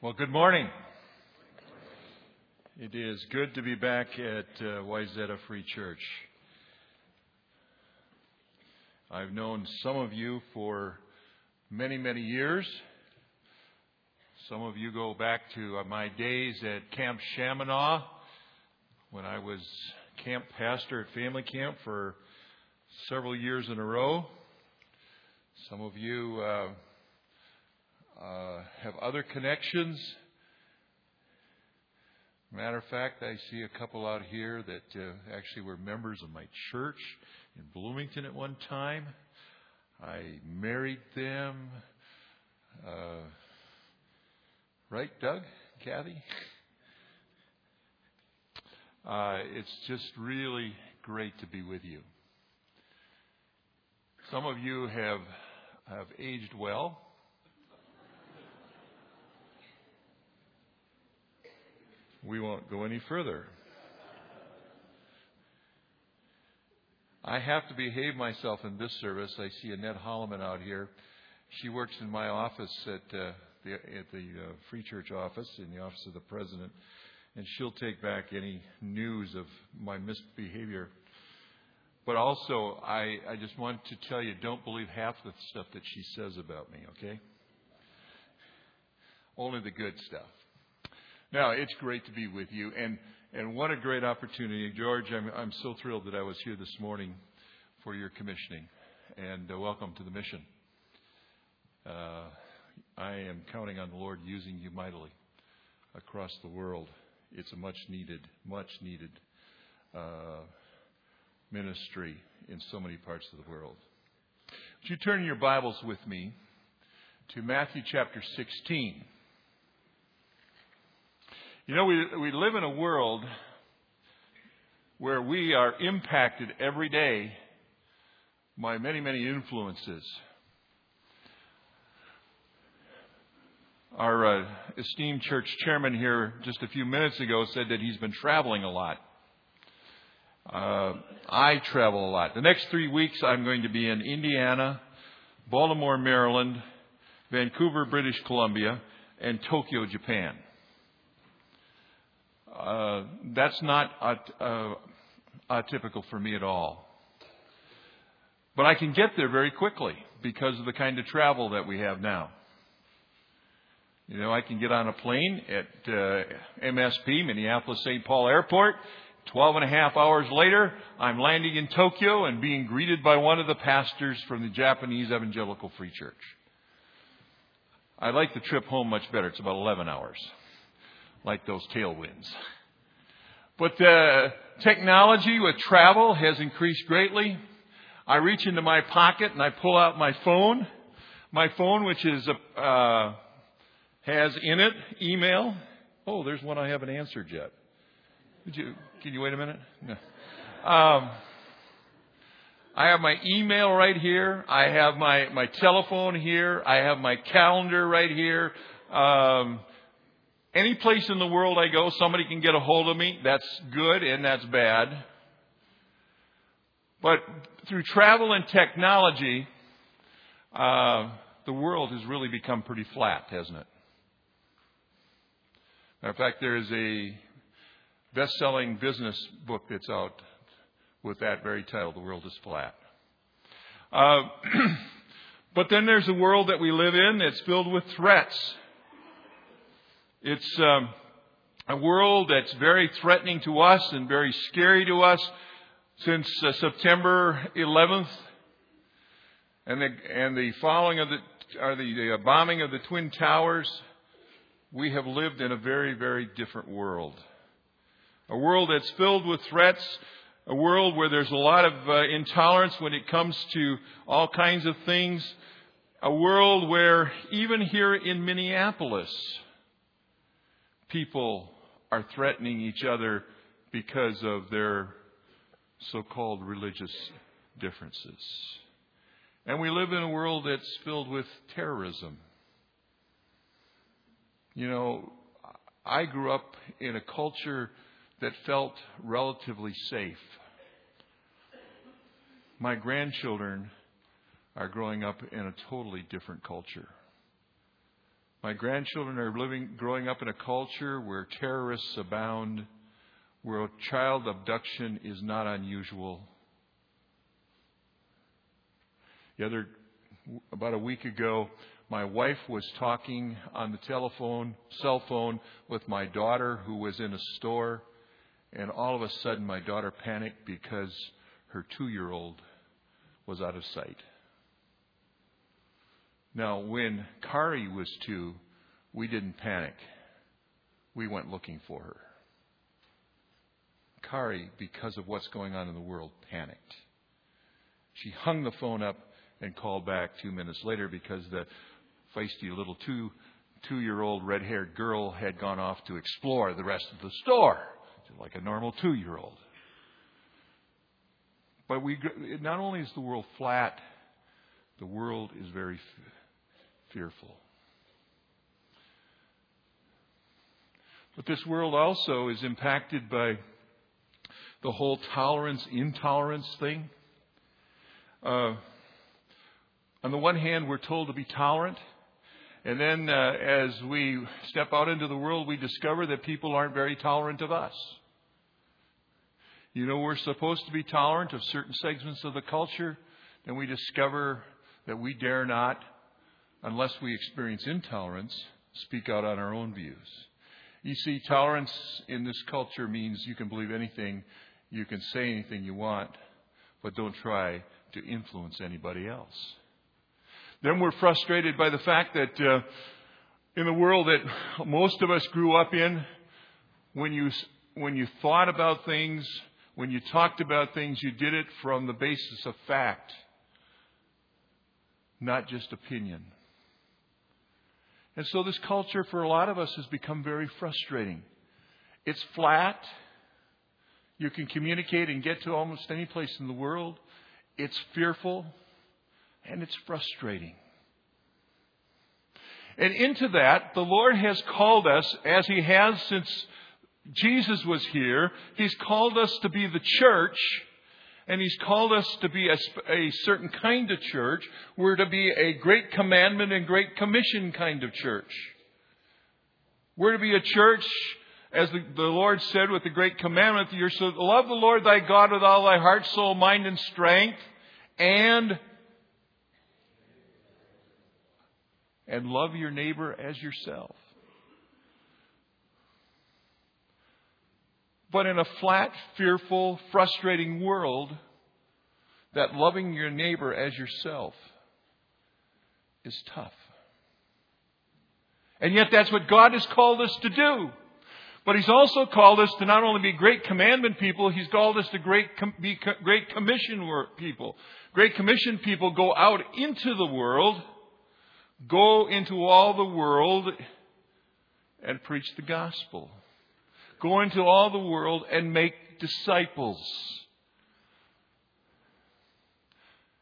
Well, good morning. It is good to be back at uh, Wayzata Free Church. I've known some of you for many, many years. Some of you go back to uh, my days at Camp Shamineau when I was camp pastor at family camp for several years in a row. Some of you uh, uh, have other connections. Matter of fact, I see a couple out here that uh, actually were members of my church in Bloomington at one time. I married them. Uh, right, Doug? Kathy? Uh, it's just really great to be with you. Some of you have have aged well. We won't go any further. I have to behave myself in this service. I see Annette Holloman out here. She works in my office at uh, the at the uh, Free Church office in the office of the president, and she'll take back any news of my misbehavior. But also, I, I just want to tell you, don't believe half the stuff that she says about me. Okay? Only the good stuff. Now, it's great to be with you, and, and what a great opportunity. George, I'm, I'm so thrilled that I was here this morning for your commissioning, and uh, welcome to the mission. Uh, I am counting on the Lord using you mightily across the world. It's a much needed, much needed uh, ministry in so many parts of the world. Would you turn your Bibles with me to Matthew chapter 16? You know, we, we live in a world where we are impacted every day by many, many influences. Our uh, esteemed church chairman here just a few minutes ago said that he's been traveling a lot. Uh, I travel a lot. The next three weeks, I'm going to be in Indiana, Baltimore, Maryland, Vancouver, British Columbia, and Tokyo, Japan. Uh, that's not uh, atypical for me at all. But I can get there very quickly because of the kind of travel that we have now. You know, I can get on a plane at uh, MSP, Minneapolis St. Paul Airport. Twelve and a half hours later, I'm landing in Tokyo and being greeted by one of the pastors from the Japanese Evangelical Free Church. I like the trip home much better. It's about 11 hours like those tailwinds. But the technology with travel has increased greatly. I reach into my pocket and I pull out my phone. My phone, which is a, uh, has in it email. Oh, there's one I haven't answered yet. Would you? Can you wait a minute? No. Um, I have my email right here. I have my my telephone here. I have my calendar right here. Um, any place in the world I go, somebody can get a hold of me. That's good and that's bad. But through travel and technology, uh, the world has really become pretty flat, hasn't it? Matter of fact, there is a best-selling business book that's out with that very title, "The World Is Flat." Uh, but then there's a world that we live in that's filled with threats it's um, a world that's very threatening to us and very scary to us since uh, September 11th and the, and the following of the, or the, the bombing of the Twin Towers. We have lived in a very, very different world. A world that's filled with threats, a world where there's a lot of uh, intolerance when it comes to all kinds of things, a world where even here in Minneapolis, people are threatening each other because of their so called religious differences. And we live in a world that's filled with terrorism. You know, I grew up in a culture that felt relatively safe. My grandchildren are growing up in a totally different culture. My grandchildren are living, growing up in a culture where terrorists abound, where child abduction is not unusual. The other, about a week ago, my wife was talking on the telephone, cell phone, with my daughter who was in a store, and all of a sudden my daughter panicked because her two year old was out of sight. Now, when Kari was two, we didn't panic. We went looking for her. Kari, because of what's going on in the world, panicked. She hung the phone up and called back two minutes later because the feisty little two two year old red haired girl had gone off to explore the rest of the store, like a normal two year old. But we, not only is the world flat, the world is very fearful. But this world also is impacted by the whole tolerance intolerance thing. Uh, on the one hand, we're told to be tolerant. And then uh, as we step out into the world, we discover that people aren't very tolerant of us. You know, we're supposed to be tolerant of certain segments of the culture, then we discover that we dare not, unless we experience intolerance, speak out on our own views. You see, tolerance in this culture means you can believe anything, you can say anything you want, but don't try to influence anybody else. Then we're frustrated by the fact that uh, in the world that most of us grew up in, when you when you thought about things, when you talked about things, you did it from the basis of fact, not just opinion. And so this culture for a lot of us has become very frustrating. It's flat. You can communicate and get to almost any place in the world. It's fearful and it's frustrating. And into that, the Lord has called us, as He has since Jesus was here, He's called us to be the church, and He's called us to be a, a, certain kind of church. We're to be a great commandment and great commission kind of church. We're to be a church, as the, the Lord said with the great commandment, you're to love the Lord thy God with all thy heart, soul, mind, and strength, and and love your neighbor as yourself. But in a flat, fearful, frustrating world, that loving your neighbor as yourself is tough. And yet that's what God has called us to do. But He's also called us to not only be great commandment people, He's called us to great, be great commission people. Great commission people go out into the world Go into all the world and preach the gospel. Go into all the world and make disciples.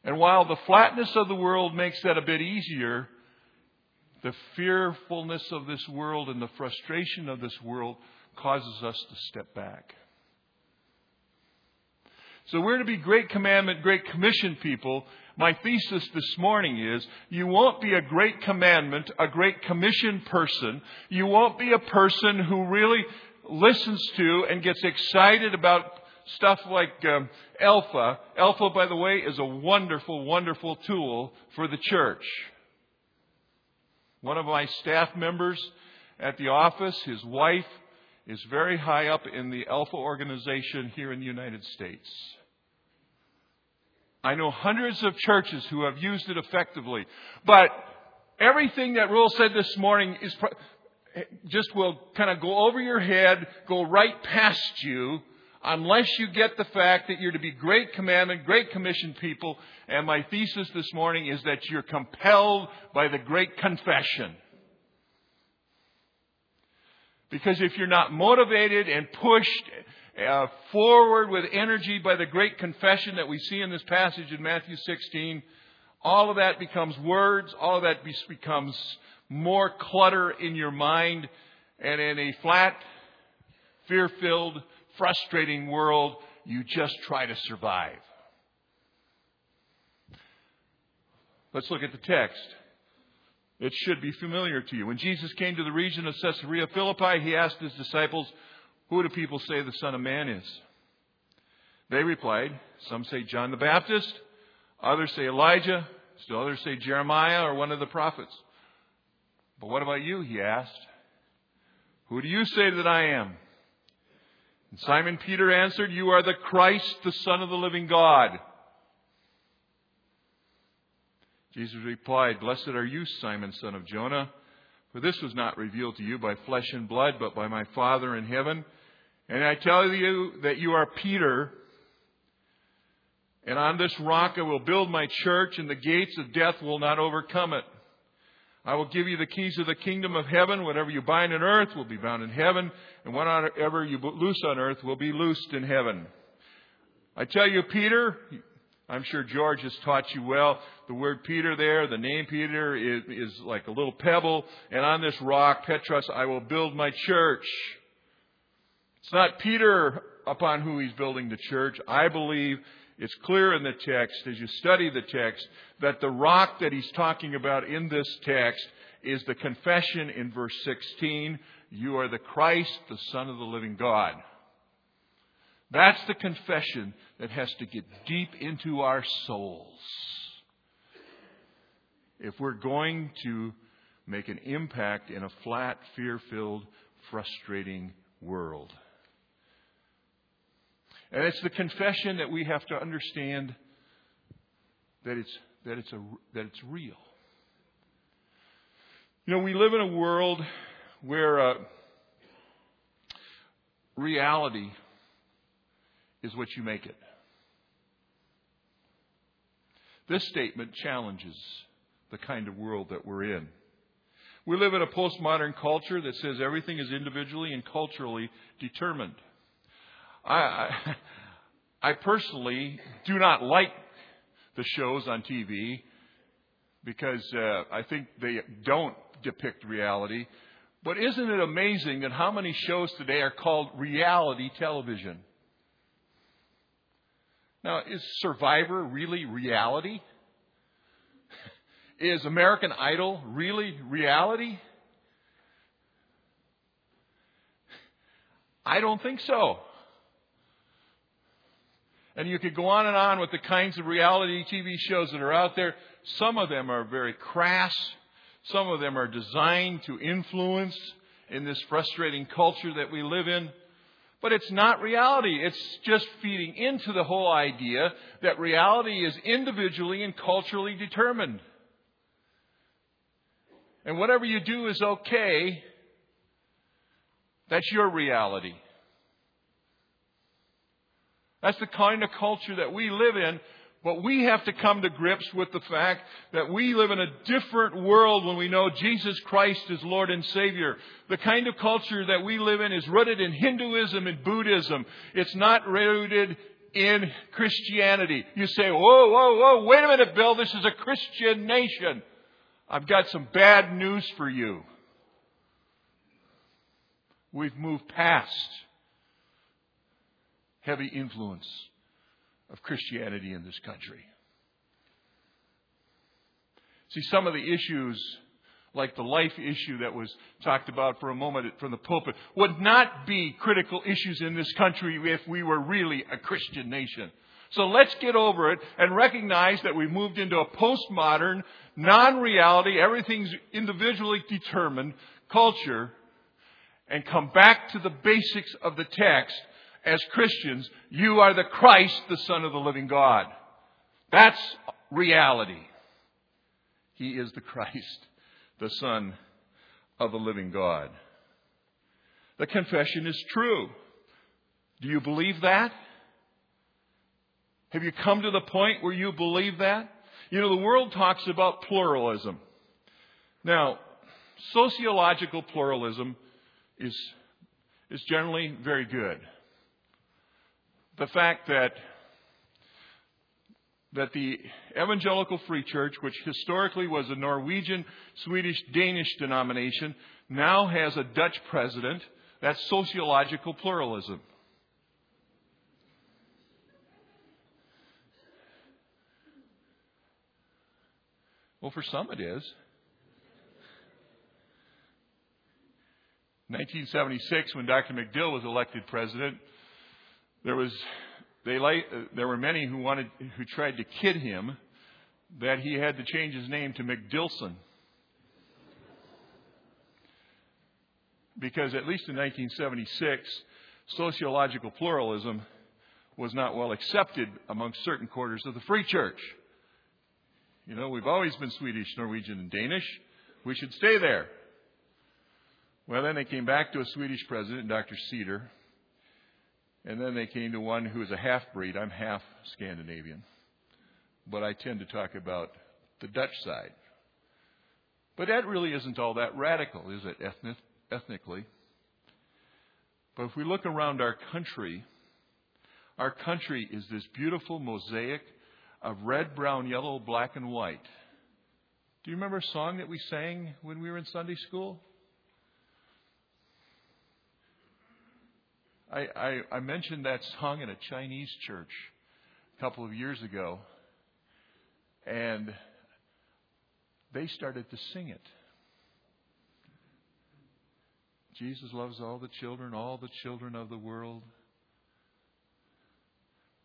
And while the flatness of the world makes that a bit easier, the fearfulness of this world and the frustration of this world causes us to step back. So we're to be great commandment, great commission people, my thesis this morning is you won't be a great commandment, a great commission person. You won't be a person who really listens to and gets excited about stuff like um, Alpha. Alpha, by the way, is a wonderful, wonderful tool for the church. One of my staff members at the office, his wife, is very high up in the Alpha organization here in the United States. I know hundreds of churches who have used it effectively. But everything that Rule said this morning is just will kind of go over your head, go right past you, unless you get the fact that you're to be great commandment, great commission people. And my thesis this morning is that you're compelled by the great confession. Because if you're not motivated and pushed uh, forward with energy by the great confession that we see in this passage in Matthew 16, all of that becomes words, all of that becomes more clutter in your mind, and in a flat, fear filled, frustrating world, you just try to survive. Let's look at the text. It should be familiar to you. When Jesus came to the region of Caesarea Philippi, he asked his disciples, Who do people say the Son of Man is? They replied, Some say John the Baptist, others say Elijah, still others say Jeremiah or one of the prophets. But what about you? He asked. Who do you say that I am? And Simon Peter answered, You are the Christ, the Son of the living God. Jesus replied, Blessed are you, Simon, son of Jonah, for this was not revealed to you by flesh and blood, but by my Father in heaven. And I tell you that you are Peter, and on this rock I will build my church, and the gates of death will not overcome it. I will give you the keys of the kingdom of heaven. Whatever you bind on earth will be bound in heaven, and whatever you loose on earth will be loosed in heaven. I tell you, Peter, I'm sure George has taught you well. The word Peter there, the name Peter is, is like a little pebble. And on this rock, Petros, I will build my church. It's not Peter upon who he's building the church. I believe it's clear in the text, as you study the text, that the rock that he's talking about in this text is the confession in verse 16 You are the Christ, the Son of the living God. That's the confession that has to get deep into our souls. If we're going to make an impact in a flat, fear filled, frustrating world. And it's the confession that we have to understand that it's, that it's, a, that it's real. You know, we live in a world where uh, reality is what you make it. This statement challenges the kind of world that we're in. We live in a postmodern culture that says everything is individually and culturally determined. I, I, personally do not like the shows on TV because uh, I think they don't depict reality. But isn't it amazing that how many shows today are called reality television? Now, is Survivor really reality? Is American Idol really reality? I don't think so. And you could go on and on with the kinds of reality TV shows that are out there. Some of them are very crass. Some of them are designed to influence in this frustrating culture that we live in. But it's not reality. It's just feeding into the whole idea that reality is individually and culturally determined. And whatever you do is okay. That's your reality. That's the kind of culture that we live in but we have to come to grips with the fact that we live in a different world when we know Jesus Christ is Lord and Savior. The kind of culture that we live in is rooted in Hinduism and Buddhism. It's not rooted in Christianity. You say, whoa, whoa, whoa, wait a minute, Bill, this is a Christian nation. I've got some bad news for you. We've moved past heavy influence of Christianity in this country. See, some of the issues, like the life issue that was talked about for a moment from the pulpit, would not be critical issues in this country if we were really a Christian nation. So let's get over it and recognize that we've moved into a postmodern, non reality, everything's individually determined culture and come back to the basics of the text as Christians, you are the Christ, the Son of the living God. That's reality. He is the Christ, the Son of the living God. The confession is true. Do you believe that? Have you come to the point where you believe that? You know, the world talks about pluralism. Now, sociological pluralism is, is generally very good the fact that that the evangelical free church, which historically was a Norwegian, Swedish, Danish denomination, now has a Dutch president. That's sociological pluralism. Well, for some it is. 1976, when Dr. McDill was elected president, there was they there were many who wanted who tried to kid him that he had to change his name to McDilson. Because at least in 1976, sociological pluralism was not well accepted among certain quarters of the Free Church. You know, we've always been Swedish, Norwegian, and Danish. We should stay there. Well, then they came back to a Swedish president, Dr. Cedar, and then they came to one who is a half breed. I'm half Scandinavian. But I tend to talk about the Dutch side. But that really isn't all that radical, is it, ethnic, ethnically? But if we look around our country, our country is this beautiful mosaic of red, brown, yellow, black, and white. Do you remember a song that we sang when we were in Sunday school? I, I, I mentioned that song in a Chinese church a couple of years ago, and they started to sing it. Jesus loves all the children, all the children of the world.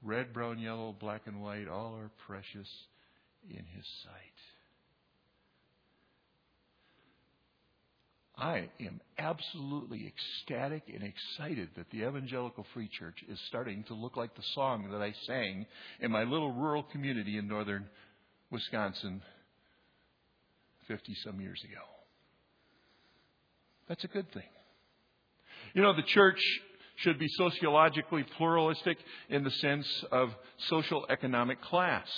Red, brown, yellow, black, and white, all are precious in His sight. I am absolutely ecstatic and excited that the Evangelical Free Church is starting to look like the song that I sang in my little rural community in northern Wisconsin 50 some years ago. That's a good thing. You know, the church should be sociologically pluralistic in the sense of social economic class.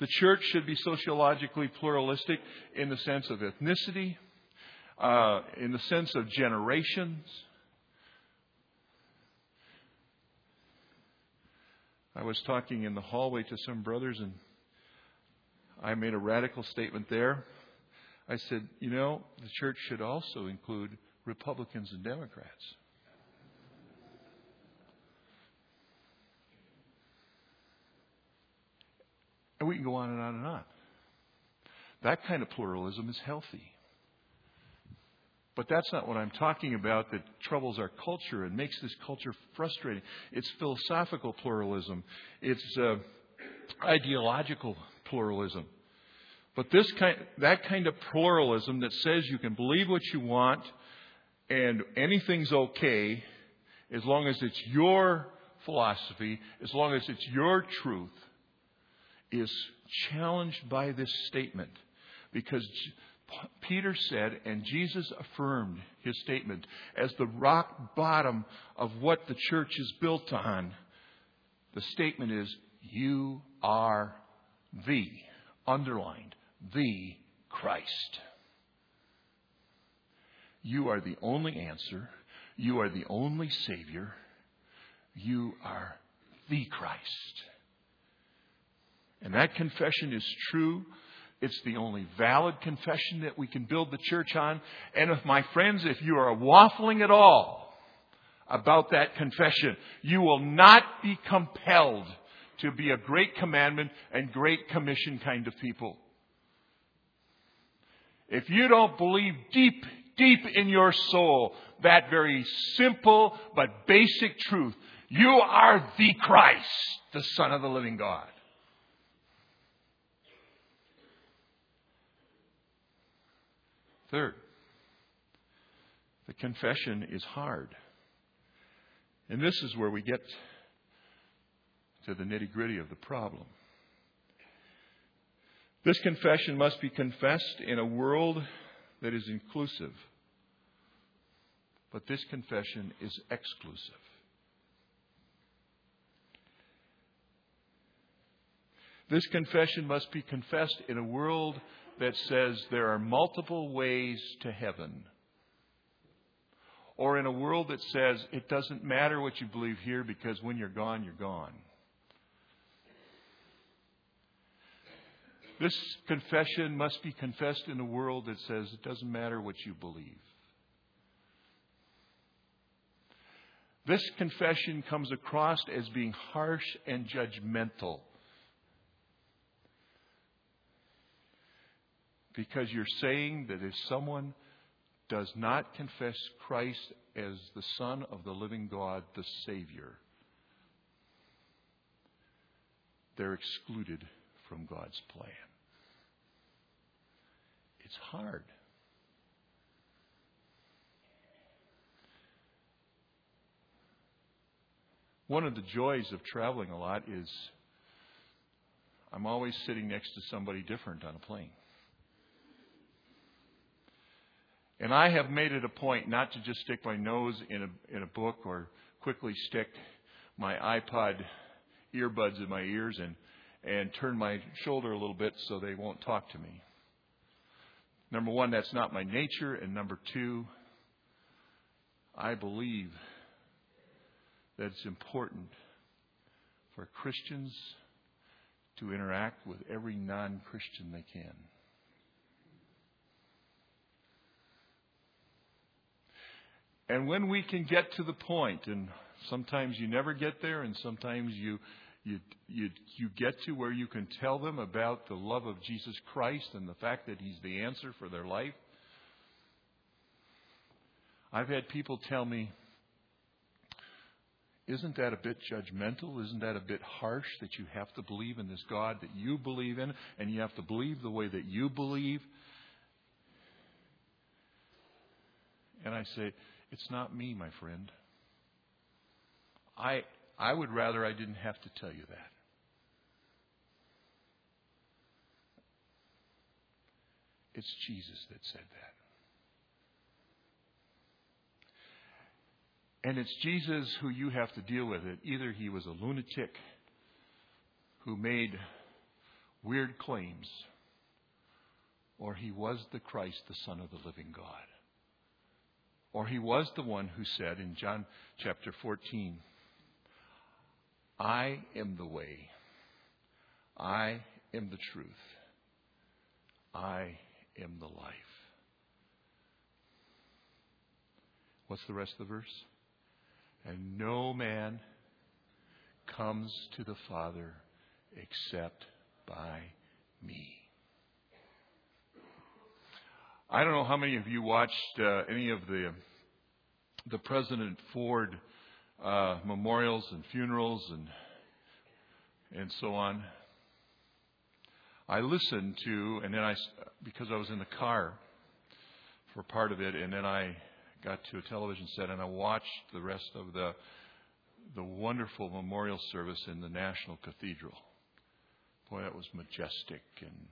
The church should be sociologically pluralistic in the sense of ethnicity, uh, in the sense of generations. I was talking in the hallway to some brothers, and I made a radical statement there. I said, you know, the church should also include Republicans and Democrats. And we can go on and on and on. That kind of pluralism is healthy. But that's not what I'm talking about that troubles our culture and makes this culture frustrating. It's philosophical pluralism, it's uh, ideological pluralism. But this kind, that kind of pluralism that says you can believe what you want and anything's okay as long as it's your philosophy, as long as it's your truth, is challenged by this statement. Because Peter said, and Jesus affirmed his statement as the rock bottom of what the church is built on. The statement is, You are the, underlined, the Christ. You are the only answer. You are the only Savior. You are the Christ. And that confession is true it's the only valid confession that we can build the church on. And if my friends, if you are waffling at all about that confession, you will not be compelled to be a great commandment and great commission kind of people. If you don't believe deep, deep in your soul that very simple but basic truth, you are the Christ, the Son of the living God. Third, the confession is hard. And this is where we get to the nitty gritty of the problem. This confession must be confessed in a world that is inclusive. But this confession is exclusive. This confession must be confessed in a world that says there are multiple ways to heaven. Or in a world that says it doesn't matter what you believe here because when you're gone, you're gone. This confession must be confessed in a world that says it doesn't matter what you believe. This confession comes across as being harsh and judgmental. Because you're saying that if someone does not confess Christ as the Son of the living God, the Savior, they're excluded from God's plan. It's hard. One of the joys of traveling a lot is I'm always sitting next to somebody different on a plane. And I have made it a point not to just stick my nose in a, in a book or quickly stick my iPod earbuds in my ears and, and turn my shoulder a little bit so they won't talk to me. Number one, that's not my nature. And number two, I believe that it's important for Christians to interact with every non Christian they can. And when we can get to the point, and sometimes you never get there, and sometimes you, you, you, you get to where you can tell them about the love of Jesus Christ and the fact that He's the answer for their life. I've had people tell me, isn't that a bit judgmental? Isn't that a bit harsh that you have to believe in this God that you believe in and you have to believe the way that you believe? And I say, it's not me, my friend. I, I would rather I didn't have to tell you that. It's Jesus that said that. And it's Jesus who you have to deal with it. Either he was a lunatic who made weird claims, or he was the Christ, the Son of the living God. Or he was the one who said in John chapter 14, I am the way, I am the truth, I am the life. What's the rest of the verse? And no man comes to the Father except by me. I don't know how many of you watched uh, any of the the President Ford uh, memorials and funerals and and so on. I listened to, and then I because I was in the car for part of it, and then I got to a television set and I watched the rest of the the wonderful memorial service in the National Cathedral. Boy, that was majestic and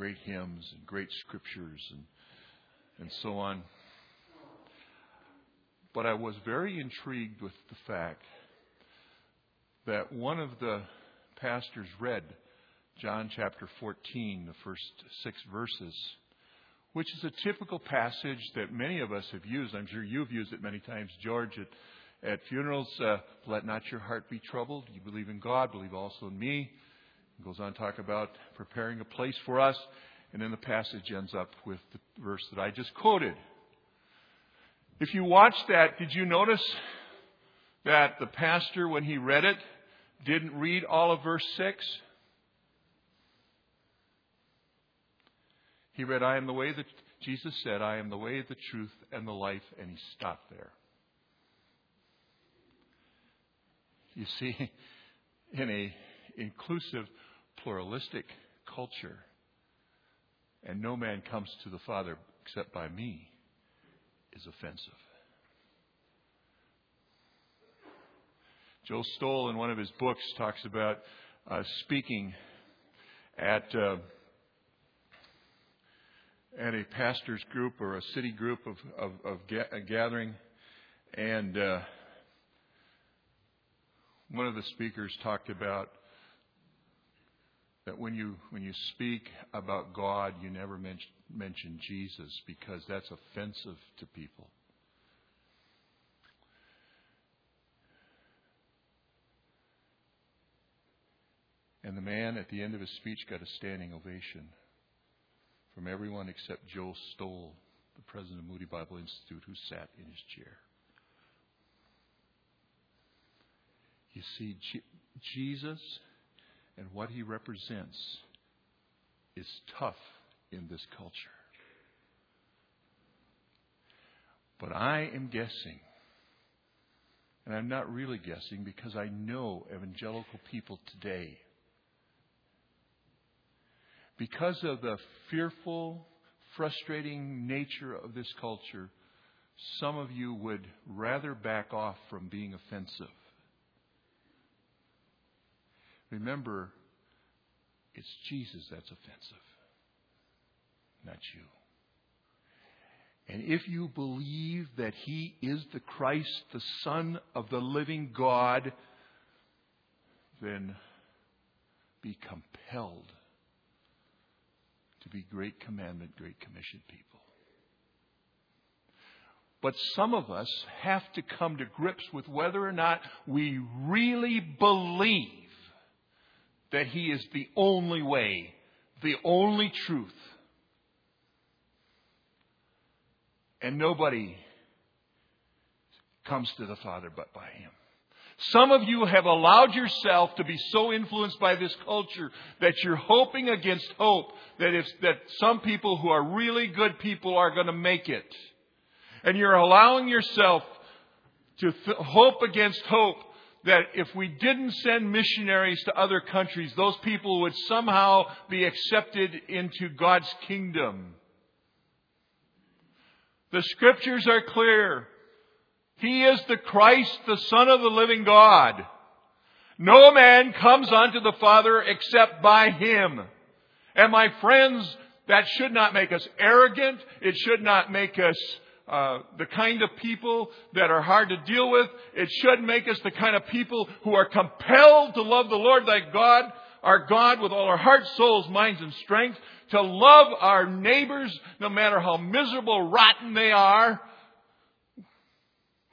great hymns and great scriptures and, and so on. But I was very intrigued with the fact that one of the pastors read John chapter 14, the first six verses, which is a typical passage that many of us have used. I'm sure you've used it many times, George, at, at funerals. Uh, Let not your heart be troubled. You believe in God, believe also in me. Goes on to talk about preparing a place for us. And then the passage ends up with the verse that I just quoted. If you watched that, did you notice that the pastor, when he read it, didn't read all of verse 6? He read, I am the way that Jesus said, I am the way, the truth, and the life, and he stopped there. You see, in a inclusive pluralistic culture. And no man comes to the Father except by me is offensive. Joe Stowell, in one of his books, talks about uh, speaking at uh, at a pastor's group or a city group of of, of ga- gathering, and uh, one of the speakers talked about that when you when you speak about God, you never mention, mention Jesus because that's offensive to people. And the man at the end of his speech got a standing ovation from everyone except Joe Stowell, the president of Moody Bible Institute, who sat in his chair. You see, Jesus and what he represents is tough in this culture. But I am guessing, and I'm not really guessing because I know evangelical people today. Because of the fearful, frustrating nature of this culture, some of you would rather back off from being offensive. Remember, it's Jesus that's offensive, not you. And if you believe that He is the Christ, the Son of the living God, then be compelled to be Great Commandment, Great Commission people. But some of us have to come to grips with whether or not we really believe that He is the only way, the only truth. And nobody comes to the Father but by Him. Some of you have allowed yourself to be so influenced by this culture that you're hoping against hope that if that some people who are really good people are going to make it. And you're allowing yourself to th- hope against hope that if we didn't send missionaries to other countries, those people would somehow be accepted into God's kingdom. The scriptures are clear. He is the Christ, the Son of the living God. No man comes unto the Father except by Him. And my friends, that should not make us arrogant. It should not make us uh, the kind of people that are hard to deal with. It should make us the kind of people who are compelled to love the Lord thy God, our God, with all our hearts, souls, minds, and strength, to love our neighbors, no matter how miserable, rotten they are,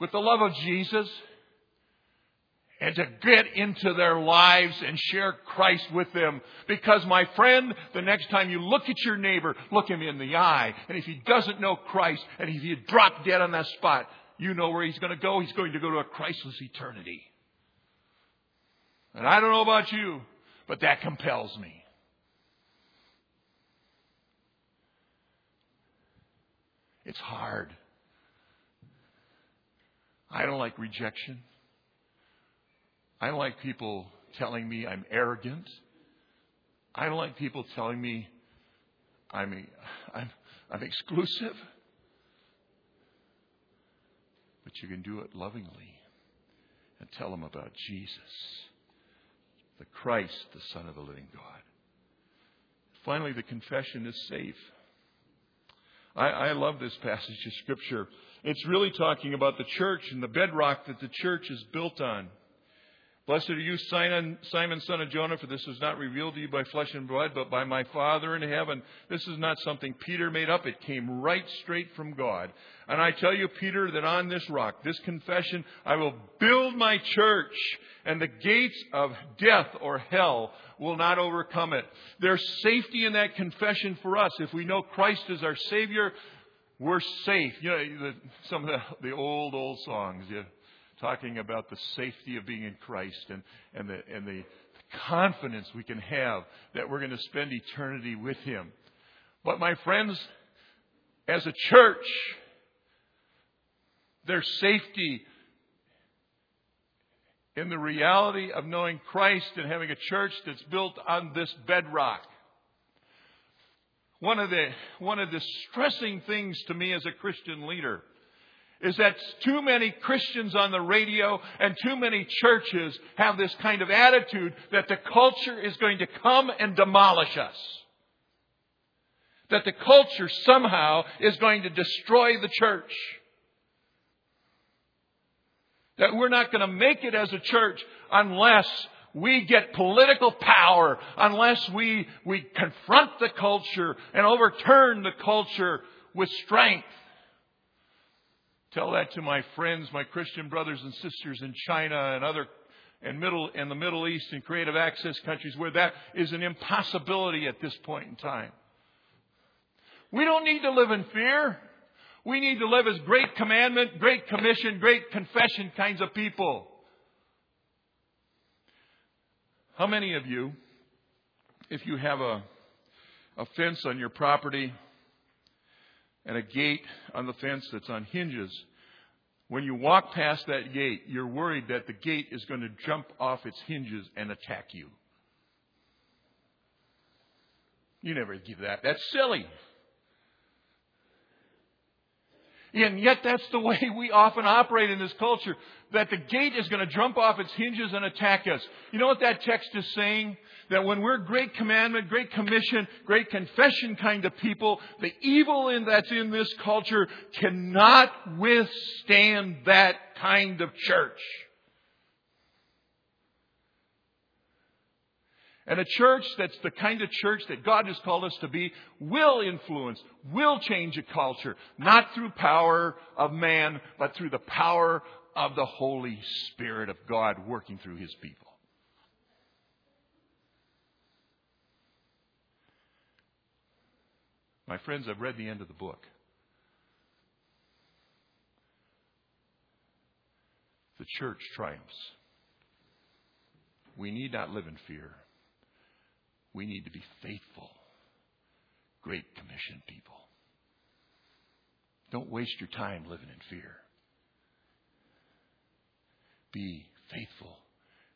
with the love of Jesus and to get into their lives and share Christ with them. Because my friend, the next time you look at your neighbor, look him in the eye. And if he doesn't know Christ, and if you drop dead on that spot, you know where he's going to go. He's going to go to a Christless eternity. And I don't know about you, but that compels me. It's hard. I don't like rejection. I don't like people telling me I'm arrogant. I don't like people telling me I'm, I'm, I'm exclusive. But you can do it lovingly and tell them about Jesus, the Christ, the Son of the living God. Finally, the confession is safe. I, I love this passage of Scripture. It's really talking about the church and the bedrock that the church is built on. Blessed are you, Simon, Simon, son of Jonah, for this was not revealed to you by flesh and blood, but by my Father in heaven. This is not something Peter made up. It came right straight from God. And I tell you, Peter, that on this rock, this confession, I will build my church, and the gates of death or hell will not overcome it. There's safety in that confession for us. If we know Christ is our Savior, we're safe. You know, some of the, the old, old songs. You, talking about the safety of being in Christ and, and, the, and the confidence we can have that we're going to spend eternity with Him. But, my friends, as a church, their safety in the reality of knowing Christ and having a church that's built on this bedrock. One of the, one of the stressing things to me as a Christian leader is that too many Christians on the radio and too many churches have this kind of attitude that the culture is going to come and demolish us. That the culture somehow is going to destroy the church. That we're not going to make it as a church unless we get political power, unless we, we confront the culture and overturn the culture with strength. Tell that to my friends, my Christian brothers and sisters in China and other and middle in the Middle East and creative access countries where that is an impossibility at this point in time. We don't need to live in fear. We need to live as great commandment, great commission, great confession kinds of people. How many of you, if you have a, a fence on your property and a gate on the fence that's on hinges, when you walk past that gate, you're worried that the gate is going to jump off its hinges and attack you. You never give that. That's silly. And yet that's the way we often operate in this culture, that the gate is going to jump off its hinges and attack us. You know what that text is saying? That when we're great commandment, great commission, great confession kind of people, the evil in that's in this culture cannot withstand that kind of church. And a church that's the kind of church that God has called us to be will influence, will change a culture, not through power of man, but through the power of the Holy Spirit of God working through His people. My friends, I've read the end of the book. The church triumphs. We need not live in fear. We need to be faithful, Great Commission people. Don't waste your time living in fear. Be faithful,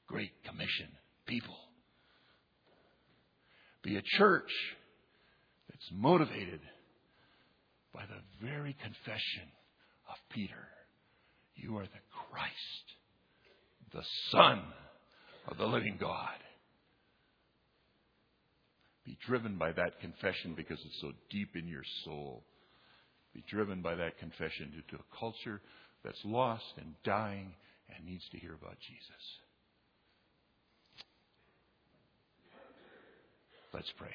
Great Commission people. Be a church that's motivated by the very confession of Peter. You are the Christ, the Son of the living God. Be driven by that confession because it's so deep in your soul. Be driven by that confession into a culture that's lost and dying and needs to hear about Jesus. Let's pray.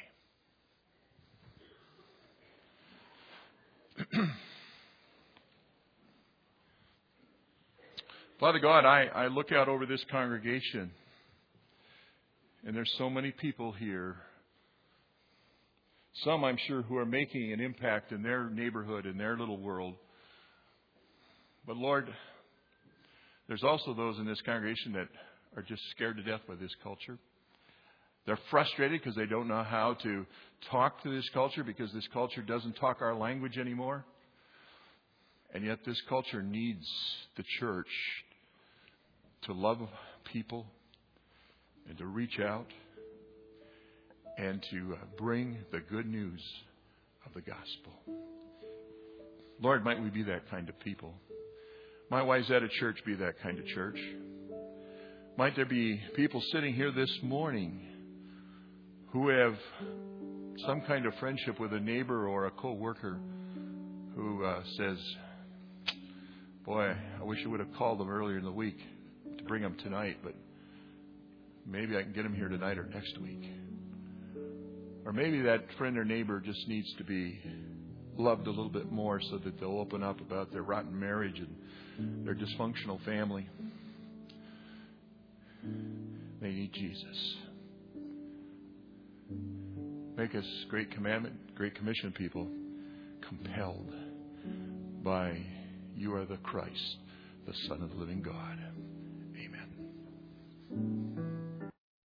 Father God, I, I look out over this congregation, and there's so many people here some, I'm sure, who are making an impact in their neighborhood, in their little world. But Lord, there's also those in this congregation that are just scared to death by this culture. They're frustrated because they don't know how to talk to this culture because this culture doesn't talk our language anymore. And yet, this culture needs the church to love people and to reach out and to uh, bring the good news of the gospel. Lord, might we be that kind of people? Might Wayzata Church be that kind of church? Might there be people sitting here this morning who have some kind of friendship with a neighbor or a co-worker who uh, says, "Boy, I wish I would have called them earlier in the week to bring them tonight, but maybe I can get them here tonight or next week." Or maybe that friend or neighbor just needs to be loved a little bit more so that they'll open up about their rotten marriage and their dysfunctional family. They need Jesus. Make us great commandment, great commission people, compelled by you are the Christ, the Son of the living God.